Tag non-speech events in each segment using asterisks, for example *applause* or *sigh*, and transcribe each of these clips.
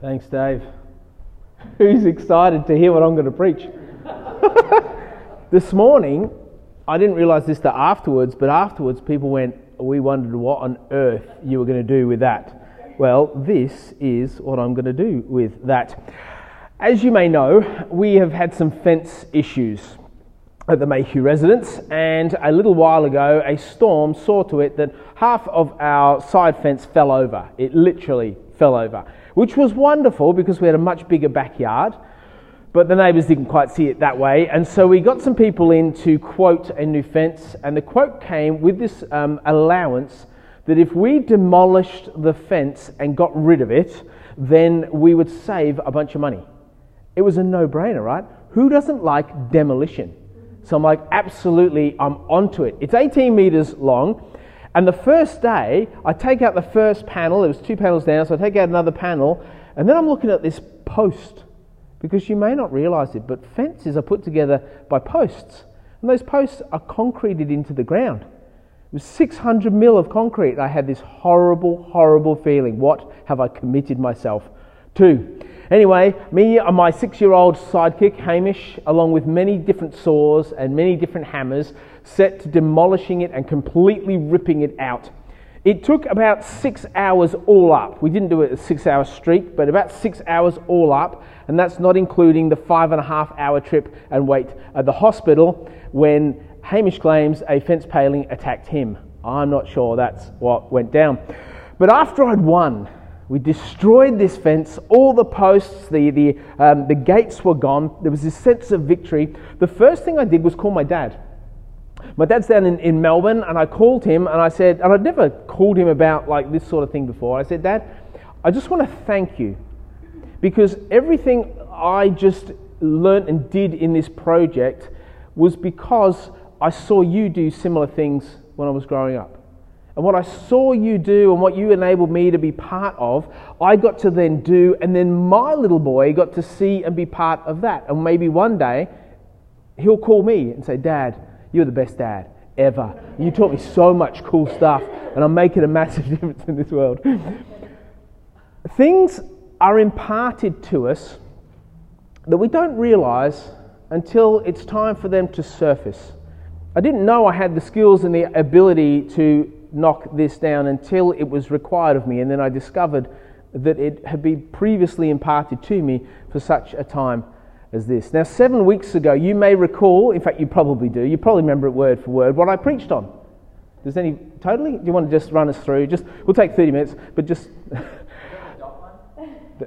Thanks, Dave. Who's excited to hear what I'm going to preach? *laughs* this morning, I didn't realize this till afterwards, but afterwards, people went, We wondered what on earth you were going to do with that. Well, this is what I'm going to do with that. As you may know, we have had some fence issues at the Mayhew residence, and a little while ago, a storm saw to it that half of our side fence fell over. It literally fell over which was wonderful because we had a much bigger backyard. But the neighbours didn't quite see it that way, and so we got some people in to quote a new fence, and the quote came with this um, allowance that if we demolished the fence and got rid of it, then we would save a bunch of money. It was a no brainer, right? Who doesn't like demolition? So I'm like, absolutely, I'm onto it. It's 18 metres long, and the first day, I take out the first panel. It was two panels down, so I take out another panel, and then I'm looking at this post because you may not realize it, but fences are put together by posts, and those posts are concreted into the ground. It was 600 mil of concrete. I had this horrible, horrible feeling. What have I committed myself to? Anyway, me and my six year old sidekick, Hamish, along with many different saws and many different hammers, set to demolishing it and completely ripping it out. It took about six hours all up. We didn't do it a six hour streak, but about six hours all up, and that's not including the five and a half hour trip and wait at the hospital when Hamish claims a fence paling attacked him. I'm not sure that's what went down. But after I'd won, we destroyed this fence, all the posts, the, the, um, the gates were gone. There was this sense of victory. The first thing I did was call my dad. My dad's down in, in Melbourne, and I called him and I said, and I'd never called him about like this sort of thing before. I said, Dad, I just want to thank you because everything I just learnt and did in this project was because I saw you do similar things when I was growing up. And what I saw you do and what you enabled me to be part of, I got to then do, and then my little boy got to see and be part of that. And maybe one day he'll call me and say, Dad, you're the best dad ever. You taught me so much cool stuff, and I'm making a massive *laughs* difference in this world. Things are imparted to us that we don't realize until it's time for them to surface. I didn't know I had the skills and the ability to knock this down until it was required of me, and then I discovered that it had been previously imparted to me for such a time as this. Now, seven weeks ago, you may recall, in fact, you probably do, you probably remember it word for word, what I preached on. Does any, totally? Do you want to just run us through? Just, we'll take 30 minutes, but just. *laughs*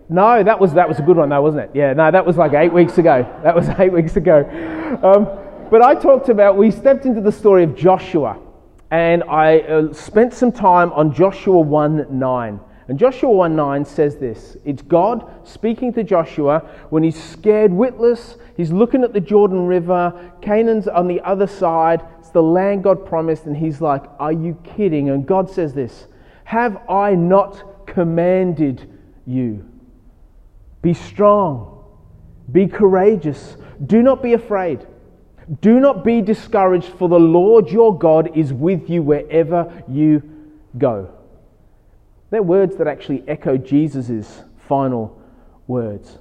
no, that was, that was a good one, though, wasn't it? Yeah, no, that was like eight weeks ago. That was *laughs* eight weeks ago. Um, but I talked about, we stepped into the story of Joshua, and I uh, spent some time on Joshua 1 9. And Joshua 1 9 says this It's God speaking to Joshua when he's scared witless. He's looking at the Jordan River. Canaan's on the other side. It's the land God promised. And he's like, Are you kidding? And God says this Have I not commanded you? Be strong, be courageous, do not be afraid. Do not be discouraged, for the Lord your God is with you wherever you go. They're words that actually echo Jesus' final words.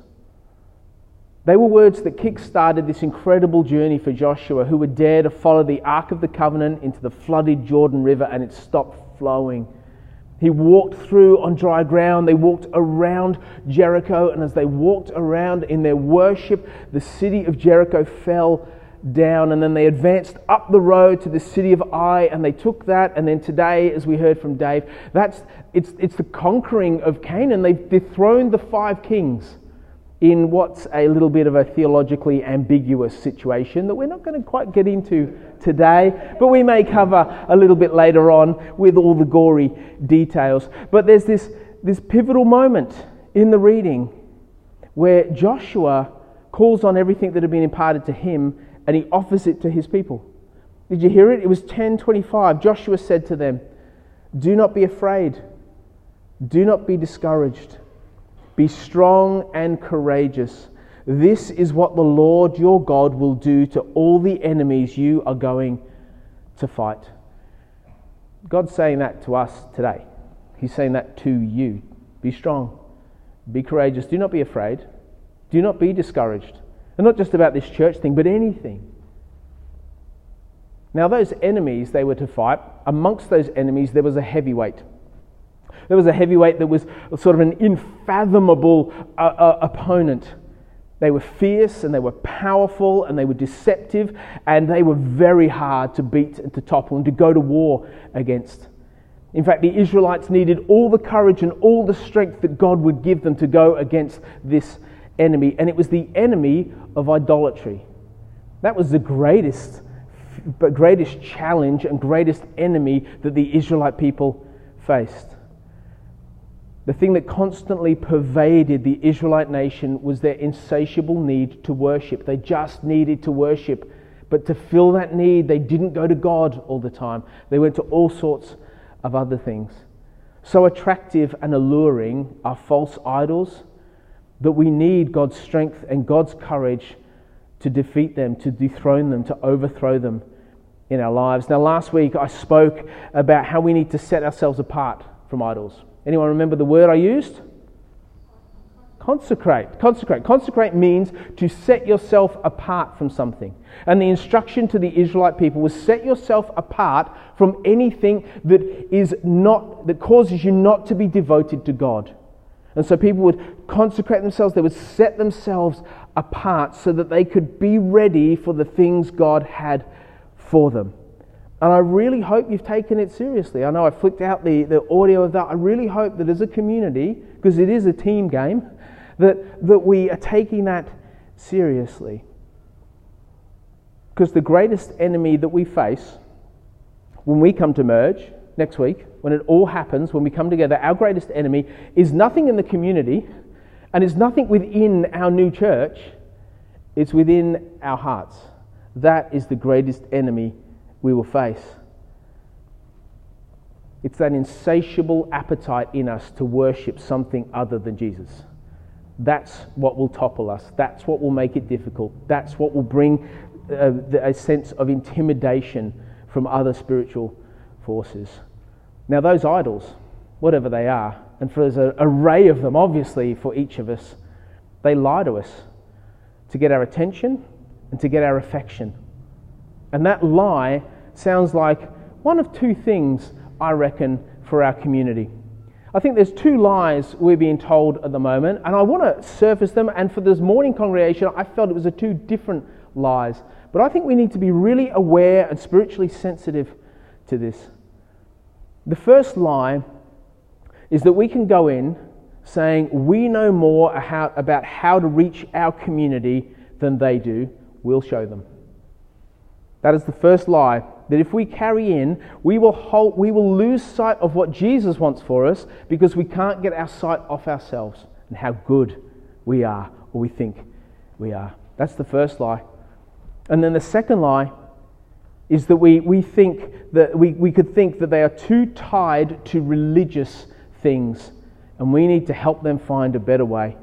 They were words that kick started this incredible journey for Joshua, who would dare to follow the Ark of the Covenant into the flooded Jordan River and it stopped flowing. He walked through on dry ground. They walked around Jericho, and as they walked around in their worship, the city of Jericho fell down, and then they advanced up the road to the city of Ai, and they took that. And then today, as we heard from Dave, that's it's it's the conquering of Canaan. They've dethroned the five kings in what's a little bit of a theologically ambiguous situation that we're not going to quite get into today, but we may cover a little bit later on with all the gory details. But there's this this pivotal moment in the reading where Joshua calls on everything that had been imparted to him and he offers it to his people. Did you hear it? It was 1025. Joshua said to them, Do not be afraid. Do not be discouraged. Be strong and courageous. This is what the Lord your God will do to all the enemies you are going to fight. God's saying that to us today. He's saying that to you. Be strong. Be courageous. Do not be afraid. Do not be discouraged. And not just about this church thing, but anything. Now, those enemies they were to fight, amongst those enemies, there was a heavyweight. There was a heavyweight that was sort of an unfathomable uh, uh, opponent. They were fierce and they were powerful and they were deceptive and they were very hard to beat and to topple and to go to war against. In fact, the Israelites needed all the courage and all the strength that God would give them to go against this enemy. And it was the enemy of idolatry. That was the greatest but greatest challenge and greatest enemy that the Israelite people faced. The thing that constantly pervaded the Israelite nation was their insatiable need to worship. They just needed to worship. But to fill that need, they didn't go to God all the time. They went to all sorts of other things. So attractive and alluring are false idols that we need God's strength and God's courage to defeat them, to dethrone them, to overthrow them in our lives. Now, last week I spoke about how we need to set ourselves apart from idols. Anyone remember the word I used? Consecrate. Consecrate. Consecrate means to set yourself apart from something. And the instruction to the Israelite people was set yourself apart from anything that is not that causes you not to be devoted to God. And so people would consecrate themselves, they would set themselves apart so that they could be ready for the things God had for them. And I really hope you've taken it seriously. I know I flicked out the, the audio of that. I really hope that as a community, because it is a team game, that, that we are taking that seriously. Because the greatest enemy that we face when we come to merge next week, when it all happens, when we come together, our greatest enemy is nothing in the community and it's nothing within our new church, it's within our hearts. That is the greatest enemy we will face. It's that insatiable appetite in us to worship something other than Jesus. That's what will topple us. That's what will make it difficult. That's what will bring a, uh, a sense of intimidation from other spiritual forces. Now, those idols, whatever they are, and for there's an array of them, obviously, for each of us, they lie to us to get our attention and to get our affection. And that lie sounds like one of two things, I reckon, for our community. I think there's two lies we're being told at the moment, and I want to surface them. And for this morning congregation, I felt it was a two different lies. But I think we need to be really aware and spiritually sensitive to this. The first lie is that we can go in saying we know more about how to reach our community than they do. We'll show them. That is the first lie. That if we carry in, we will, hold, we will lose sight of what Jesus wants for us because we can't get our sight off ourselves and how good we are or we think we are. That's the first lie. And then the second lie is that we, we think that we, we could think that they are too tied to religious things and we need to help them find a better way.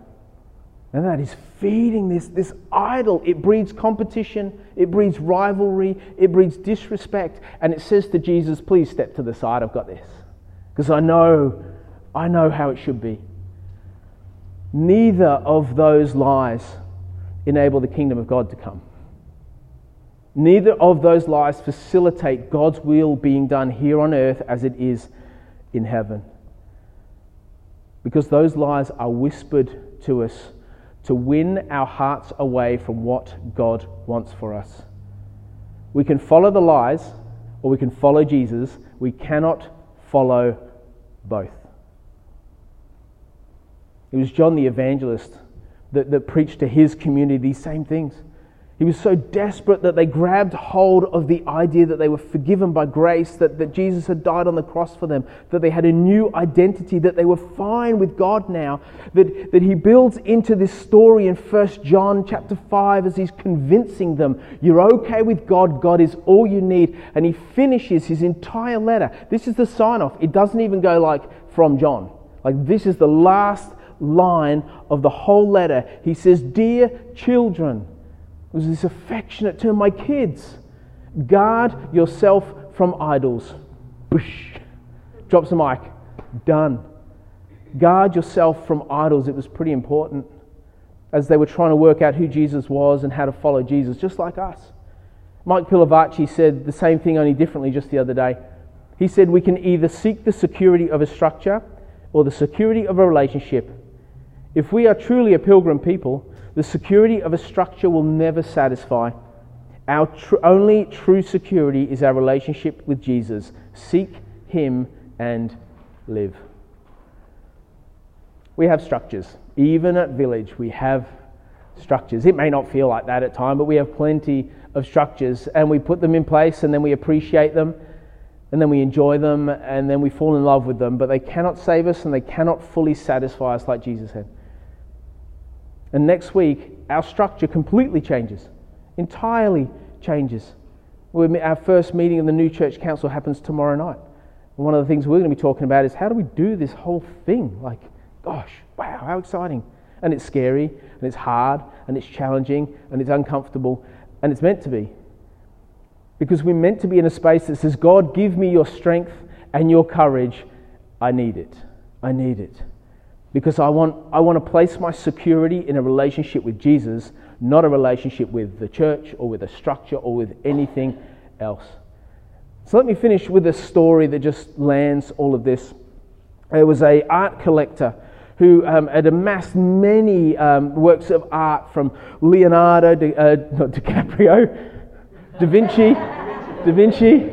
And that is feeding this, this idol. It breeds competition, it breeds rivalry, it breeds disrespect. And it says to Jesus, please step to the side, I've got this. Because I know, I know how it should be. Neither of those lies enable the kingdom of God to come. Neither of those lies facilitate God's will being done here on earth as it is in heaven. Because those lies are whispered to us to win our hearts away from what God wants for us. We can follow the lies or we can follow Jesus. We cannot follow both. It was John the evangelist that, that preached to his community these same things. He was so desperate that they grabbed hold of the idea that they were forgiven by grace, that, that Jesus had died on the cross for them, that they had a new identity, that they were fine with God now, that, that he builds into this story in 1 John chapter 5 as he's convincing them, you're okay with God, God is all you need. And he finishes his entire letter. This is the sign off. It doesn't even go like from John. Like this is the last line of the whole letter. He says, Dear children, was this affectionate term. My kids, guard yourself from idols. Boosh. Drops the mic. Done. guard yourself from idols. It was pretty important as they were trying to work out who Jesus was and how to follow Jesus, just like us. Mike Pilavachi said the same thing, only differently, just the other day. He said we can either seek the security of a structure or the security of a relationship. If we are truly a pilgrim people, the security of a structure will never satisfy. Our tr- only true security is our relationship with Jesus. Seek Him and live. We have structures. Even at Village, we have structures. It may not feel like that at time, but we have plenty of structures and we put them in place and then we appreciate them and then we enjoy them and then we fall in love with them, but they cannot save us and they cannot fully satisfy us like Jesus said. And next week, our structure completely changes, entirely changes. Our first meeting of the new church council happens tomorrow night. And one of the things we're going to be talking about is how do we do this whole thing? Like, gosh, wow, how exciting. And it's scary, and it's hard, and it's challenging, and it's uncomfortable, and it's meant to be. Because we're meant to be in a space that says, God, give me your strength and your courage. I need it. I need it. Because I want, I want to place my security in a relationship with Jesus, not a relationship with the church or with a structure or with anything else. So let me finish with a story that just lands all of this. There was a art collector who um, had amassed many um, works of art from Leonardo, Di, uh, not DiCaprio, *laughs* Da Vinci, Da Vinci,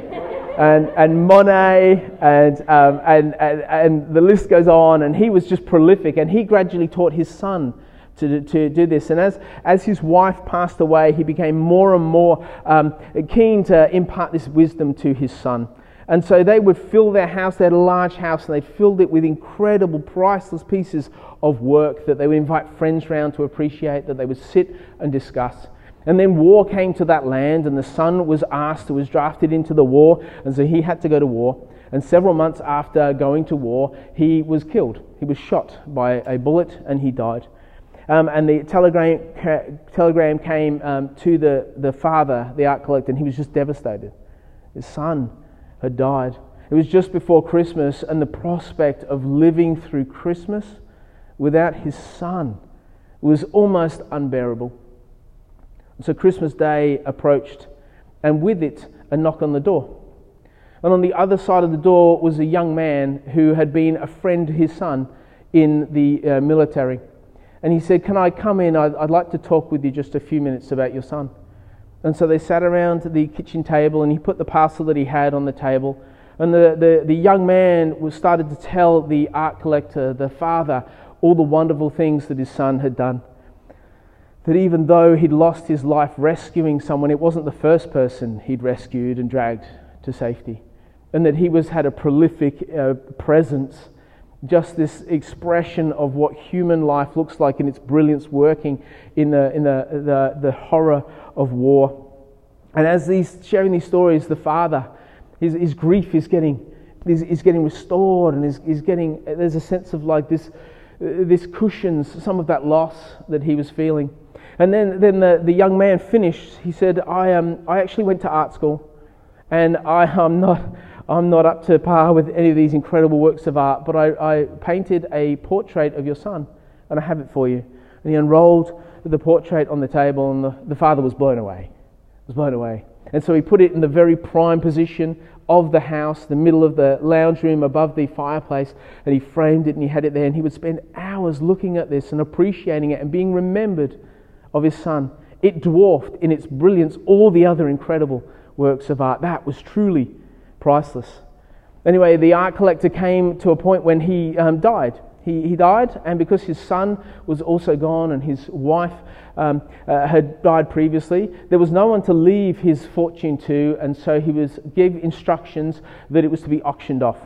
and, and Monet, and, um, and, and, and the list goes on. And he was just prolific, and he gradually taught his son to, to do this. And as, as his wife passed away, he became more and more um, keen to impart this wisdom to his son. And so they would fill their house, a large house, and they filled it with incredible, priceless pieces of work that they would invite friends round to appreciate, that they would sit and discuss. And then war came to that land, and the son was asked, was drafted into the war, and so he had to go to war. And several months after going to war, he was killed. He was shot by a bullet, and he died. Um, and the telegram, telegram came um, to the, the father, the art collector, and he was just devastated. His son had died. It was just before Christmas, and the prospect of living through Christmas without his son was almost unbearable. So Christmas Day approached, and with it, a knock on the door. And on the other side of the door was a young man who had been a friend to his son in the uh, military. And he said, Can I come in? I'd, I'd like to talk with you just a few minutes about your son. And so they sat around the kitchen table, and he put the parcel that he had on the table. And the, the, the young man was started to tell the art collector, the father, all the wonderful things that his son had done that even though he'd lost his life rescuing someone, it wasn't the first person he'd rescued and dragged to safety. And that he was had a prolific uh, presence, just this expression of what human life looks like in its brilliance working in the, in the, the, the horror of war. And as he's sharing these stories, the father, his, his grief is getting, is, is getting restored and is, is getting, there's a sense of like this, this cushions some of that loss that he was feeling. And then, then the, the young man finished. He said, I, um, I actually went to art school, and I, am not, I'm not up to par with any of these incredible works of art, but I, I painted a portrait of your son, and I have it for you. And he unrolled the portrait on the table, and the, the father was blown away. Was blown away. And so he put it in the very prime position of the house, the middle of the lounge room above the fireplace, and he framed it and he had it there. And he would spend hours looking at this and appreciating it and being remembered of his son. It dwarfed in its brilliance all the other incredible works of art. That was truly priceless. Anyway, the art collector came to a point when he um, died. He, he died, and because his son was also gone and his wife um, uh, had died previously, there was no one to leave his fortune to, and so he was gave instructions that it was to be auctioned off.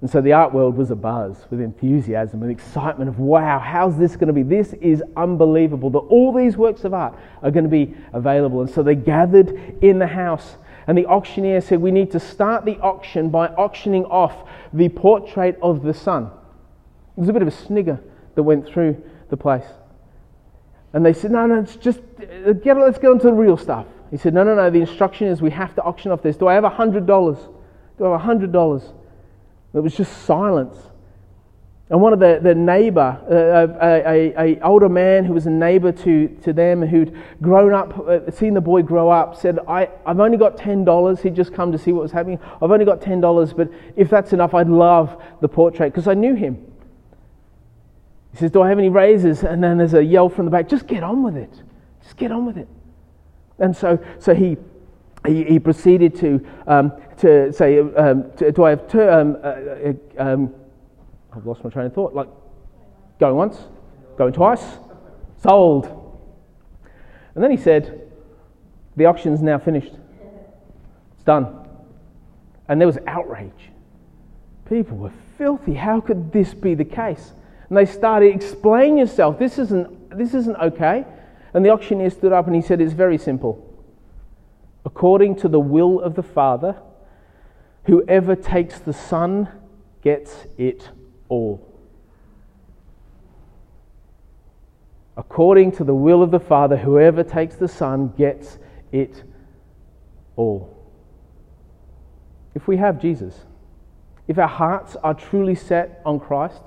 And so the art world was abuzz with enthusiasm and excitement of, wow, how's this going to be? This is unbelievable that all these works of art are going to be available. And so they gathered in the house. And the auctioneer said, We need to start the auction by auctioning off the portrait of the son. There was a bit of a snigger that went through the place. And they said, No, no, it's just, get, let's get on to the real stuff. He said, No, no, no, the instruction is we have to auction off this. Do I have $100? Do I have $100? There was just silence. And one of the, the neighbor, uh, a, a, a, older man who was a neighbor to, to them, who'd grown up, uh, seen the boy grow up, said, I, I've only got $10. He'd just come to see what was happening. I've only got $10, but if that's enough, I'd love the portrait because I knew him. He says, Do I have any razors? And then there's a yell from the back, Just get on with it. Just get on with it. And so, so he, he, he proceeded to, um, to say, um, to, Do I have two, um, uh, uh um, I've lost my train of thought. Like, going once, going twice, sold. And then he said, The auction's now finished. It's done. And there was outrage. People were filthy. How could this be the case? And they started, explain yourself. This isn't, this isn't okay. And the auctioneer stood up and he said, It's very simple. According to the will of the Father, whoever takes the Son gets it all. According to the will of the Father, whoever takes the Son gets it all. If we have Jesus, if our hearts are truly set on Christ,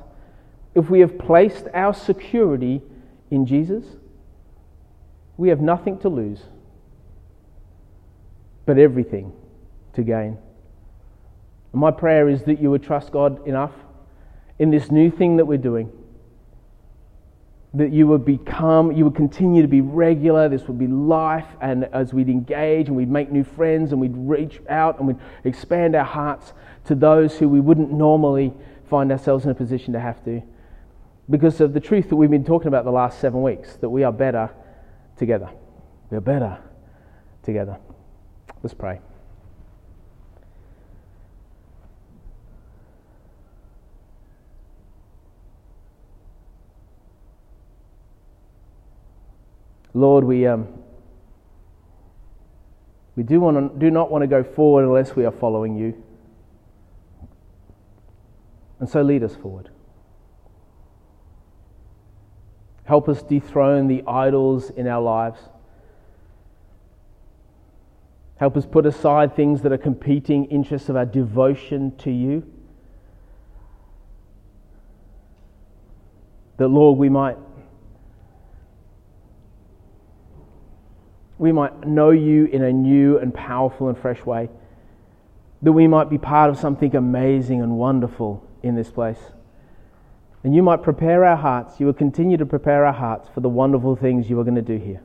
if we have placed our security in Jesus, we have nothing to lose, but everything to gain. And my prayer is that you would trust God enough in this new thing that we're doing. That you would become, you would continue to be regular, this would be life, and as we'd engage and we'd make new friends and we'd reach out and we'd expand our hearts to those who we wouldn't normally find ourselves in a position to have to. Because of the truth that we've been talking about the last seven weeks, that we are better together. We're better together. Let's pray. Lord, we, um, we do, want to, do not want to go forward unless we are following you. And so lead us forward. Help us dethrone the idols in our lives. Help us put aside things that are competing interests of our devotion to you. That, Lord, we might we might know you in a new and powerful and fresh way. That we might be part of something amazing and wonderful in this place. And you might prepare our hearts, you will continue to prepare our hearts for the wonderful things you are going to do here.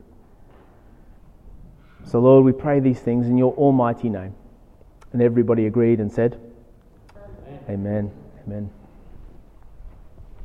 So, Lord, we pray these things in your almighty name. And everybody agreed and said, Amen. Amen. Amen.